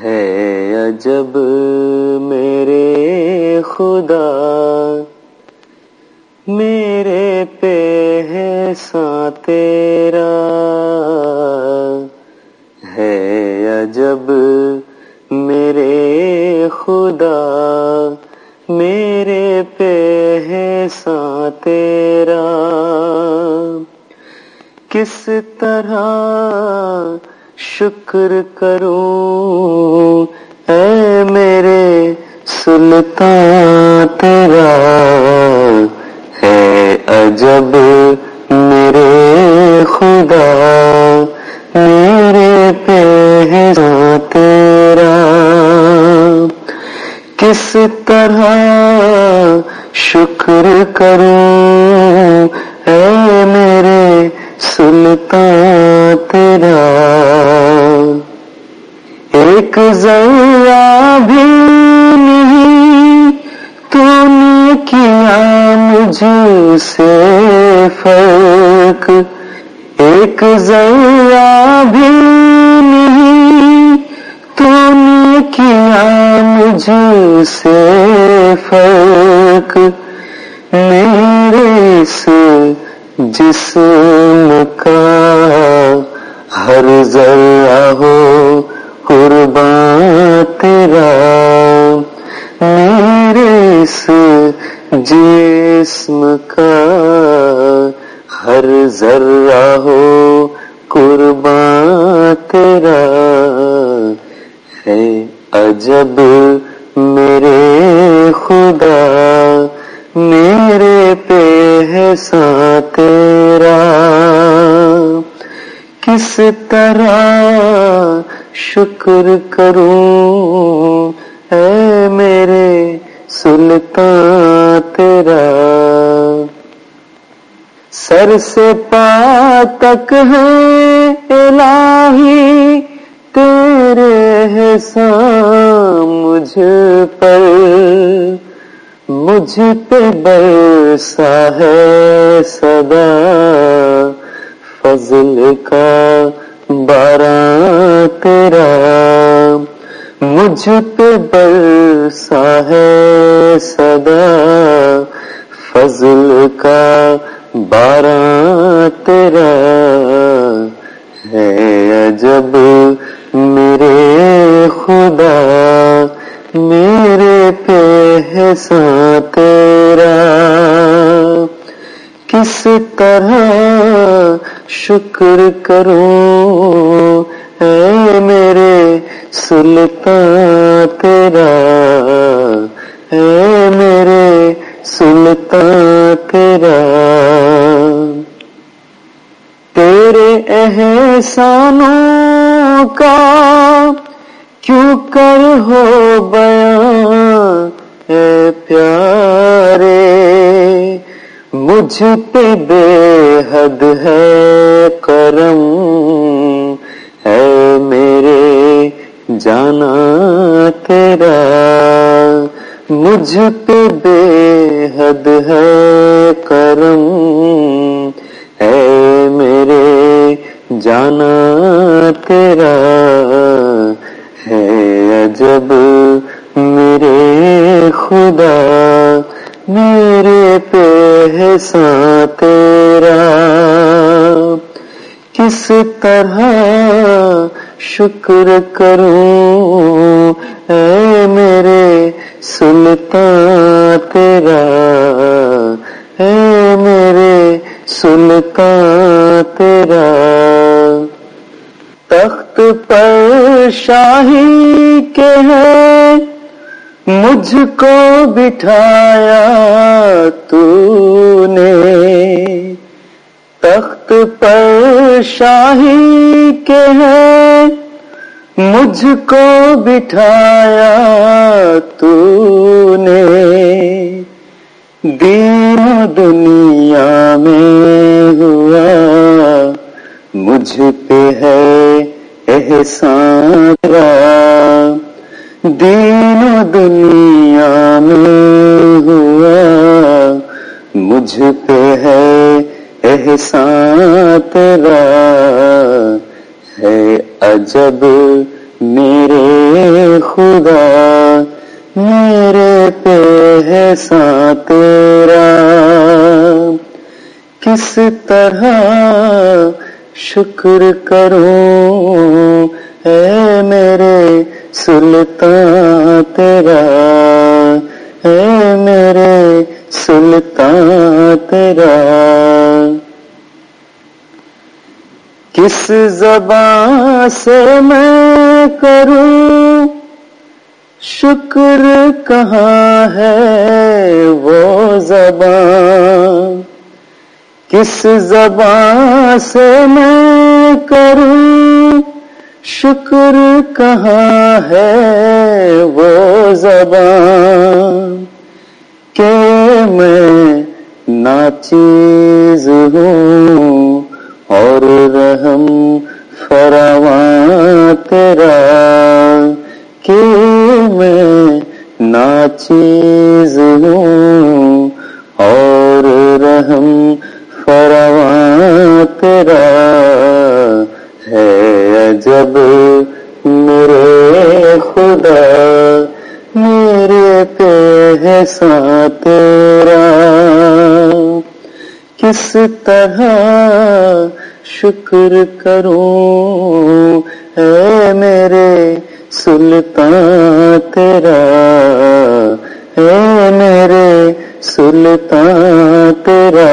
ہے عجب میرے خدا میرے پہ ہے سا تیرا ہے عجب میرے خدا میرے پہ ہے سا تیرا کس طرح شکر کروں اے میرے سلطان تیرا ہے عجب میرے خدا، میرے پہ تیرا۔ کس طرح شکر کروں اے میرے سلطان تیرا۔ مجھ سے فرق، ایک ذرا بھی نہیں تو نے کیا مجھ سے فرق؟ میرے اس جسم کا ہر ذرہ ہو، قربان تیرا۔ میرے اس جسم کا ہر ذرہ ہو، قربان تیرا ہے عجب میرے خدا، میرے پہ ہے سا تیرا۔ کس طرح شکر کروں اے میرے سلطان؟ تیرا سر سے پا تک ہے الہی، تیرے احسان مجھ پر، مجھ پہ برسا ہے صدا، فضل کا بارہ تیرا، مجھ پہ برسا ہے صدا فضل کا بارہ تیرا ہے عجب میرے خدا، میرے پہ ہے تیرا۔ کس طرح شکر کروں اے میرے سلطان تیرا؟ احسانوں کا کیوں کر ہو بیان؟ اے پیارے، مجھ پہ بے حد ہے کرم۔ ہے میرے، جانا تیرا، مجھ خدا میرے پہ ہے تیرا۔ کس طرح شکر کروں؟ مجھ کو بٹھایا تو نے تخت پر شاہی کے ہے مجھ کو بٹھایا تو نے دین دنیا میں ہوا۔ مجھ پہ ہے احسان را دین دنیا میں ہوا۔ مجھ پہ ہے احسان تیرا۔ ہے عجب میرے خدا۔ میرے پہ ہے سا تیرا۔ کس طرح شکر کروں اے میرے سلطان تیرا اے میرے سلطان تیرا۔ کس زبان سے میں کروں؟ شکر کہاں ہے وہ زبان؟ کس زبان سے میں کروں؟ شکر کہاں ہے وہ زبان کہ میں ناچیز ہوں اور رحم فراواں تیرا کہ میں ناچیز ہوں اور رحم فراواں تیرا جب میرے خدا میرے پہ ہے سا تیرا کس طرح شکر کروں اے میرے سلطان تیرا اے میرے سلطان تیرا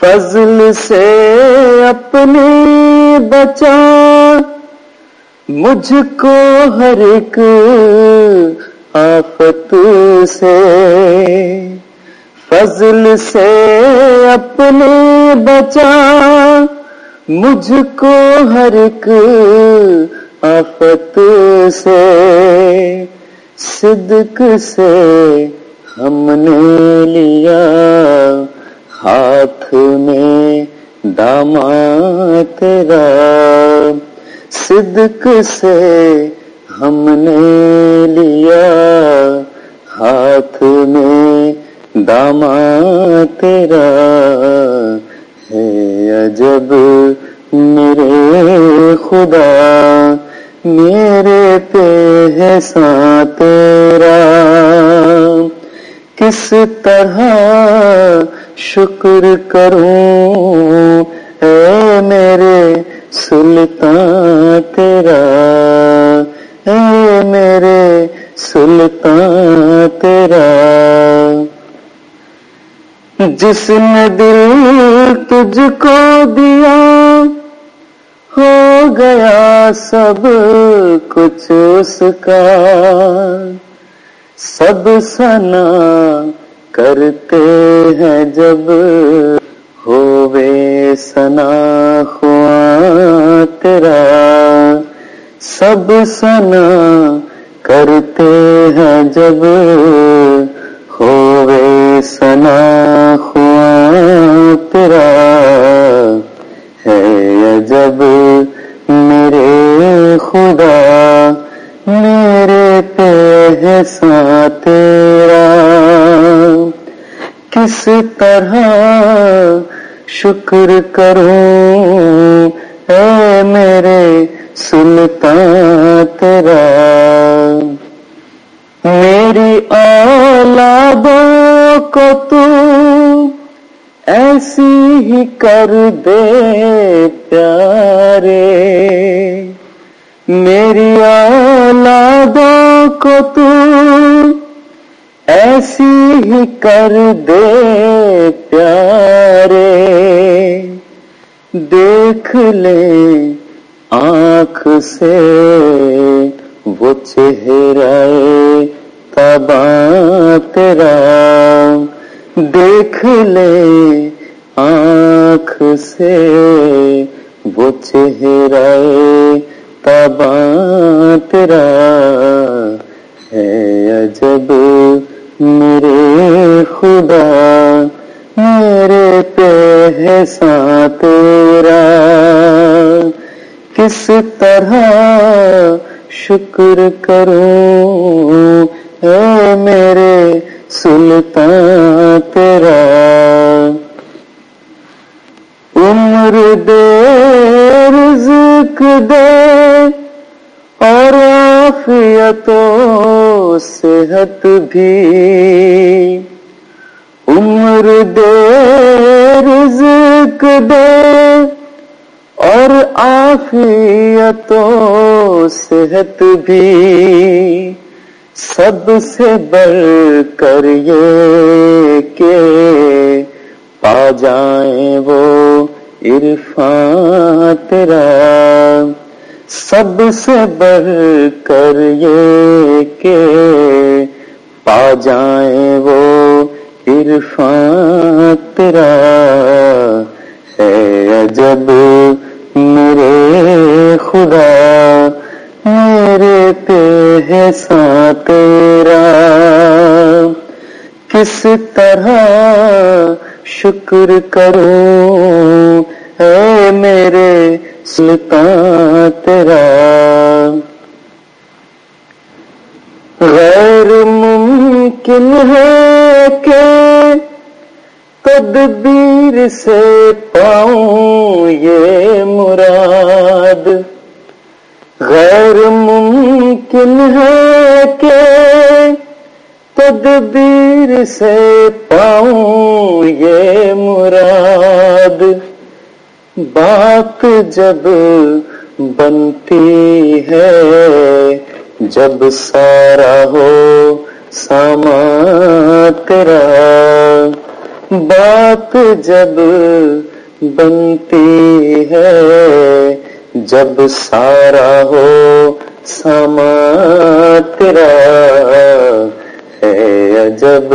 فضل سے اپنی بچا۔ مجھ کو ہر ایک آفت سے۔ فضل سے اپنے بچا۔ مجھ کو ہر ایک آفت سے۔ صدق سے ہم نے لیا۔ ہاتھ میں داما تیرا صدق سے ہم نے لیا۔ ہاتھ میں داما تیرا ہے عجب میرے خدا، میرے پہ ہے تیرا کس طرح شکر کروں۔ اے میرے سلطان تیرا۔ اے میرے سلطان تیرا۔ جس نے دل تجھ کو دیا ہو گیا سب کچھ اس کا۔ سب سنا کرتے ہیں جب ہووے سنا خواہ تیرا، سب سنا کرتے ہیں جب ہووے سنا خواہ تیرا۔ ہے جب میرے خدا، میرے پہ ہے تیرا۔ کس طرح شکر کروں؟ اے میرے سلطان تیرا۔ میری اولادوں کو تو ایسی ہی کر دے پیارے۔ میری اولادوں کو تو ایسی ہی کر دے پیارے۔ دیکھ لے آنکھ سے وہ چہرہ تبا تیرا۔ دیکھ لے آنکھ سے وہ چہرہ تبا تیرا۔ ہے عجب میرے خدا، میرے پہ ہے سا تیرا۔ کس طرح شکر کروں اے میرے سلطان تیرا؟ عمر دے رزق دے اور آفیتوں صحت بھی۔ عمر دے رزق دے اور آفیتوں صحت بھی۔ سب سے بڑھ کر یہ کہ پا جائیں وہ عرفان تیرا۔ سب سے بڑھ کر یہ کہ پا جائیں وہ عرفان تیرا ہے عجب میرے خدا میرے پہ ہے سا تیرا کس طرح شکر کروں اے میرے سلطان سے پاؤں یہ مراد غیر ممکن ہے کہ تدبیر سے پاؤں یہ مراد بات جب بنتی ہے، جب سارا ہو ساما تیرا۔ بات جب بنتی ہے جب سارا ہو ساما تیرا ہے۔ جب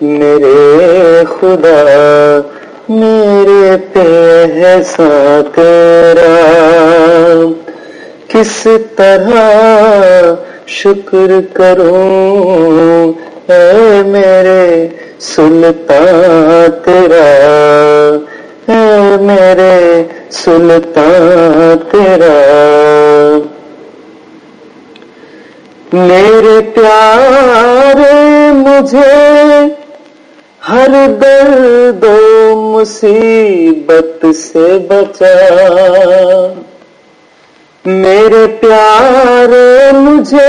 میرے خدا، میرے پہ ہے سا تیرا کس طرح شکر کروں اے میرے سلطان تیرا اے میرے سلطان تیرا میرے پیارے مجھے ہر درد و مصیبت سے بچا میرے پیارے مجھے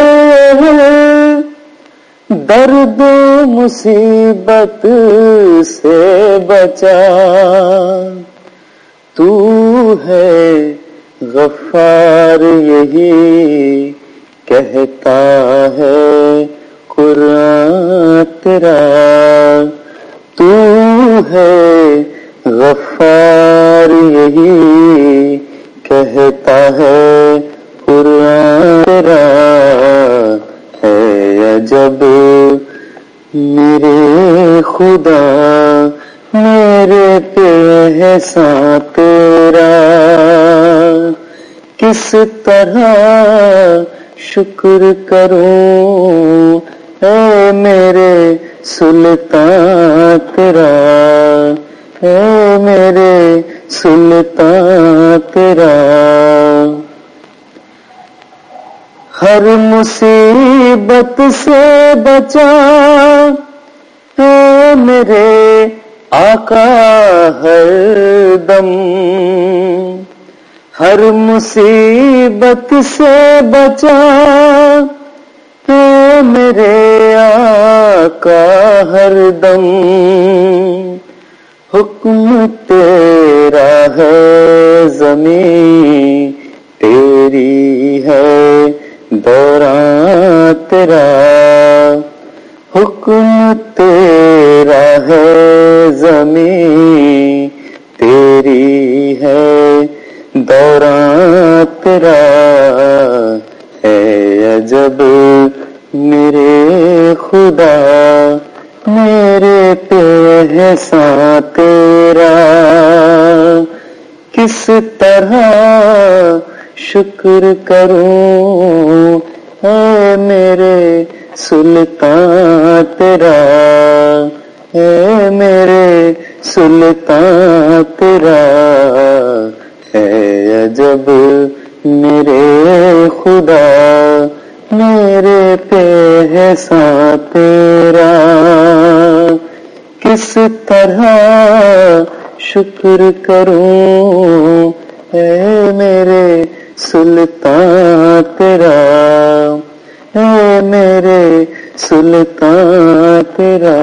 درد مصیبت سے بچا۔ تو ہے غفار یہی کہتا ہے قرآن تیرا۔ تو ہے خدا، میرے پہ ہے تیرا۔ کس طرح شکر کروں اے میرے سلطان تیرا؟ اے میرے سلطان تیرا۔ ہر مصیبت سے بچا میرے آقا ہر دم، ہر مصیبت سے بچا اے میرے آقا ہر دم۔ حکم تیرا ہے، زمین تیری ہے، دوران تیرا۔ حکم تیرا ہے زمین تیری ہے، دوران تیرا ہے۔ عجب میرے خدا، میرے پہ ہے سا تیرا۔ کس طرح شکر کروں اے میرے سلطان تیرا؟ اے میرے سلطان تیرا۔ ہے عجب میرے خدا، میرے پہ ہے تیرا۔ کس طرح شکر کروں اے میرے سلطان تیرا۔ اے میرے سلطان تیرا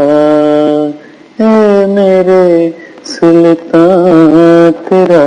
اے میرے سلطان تیرا۔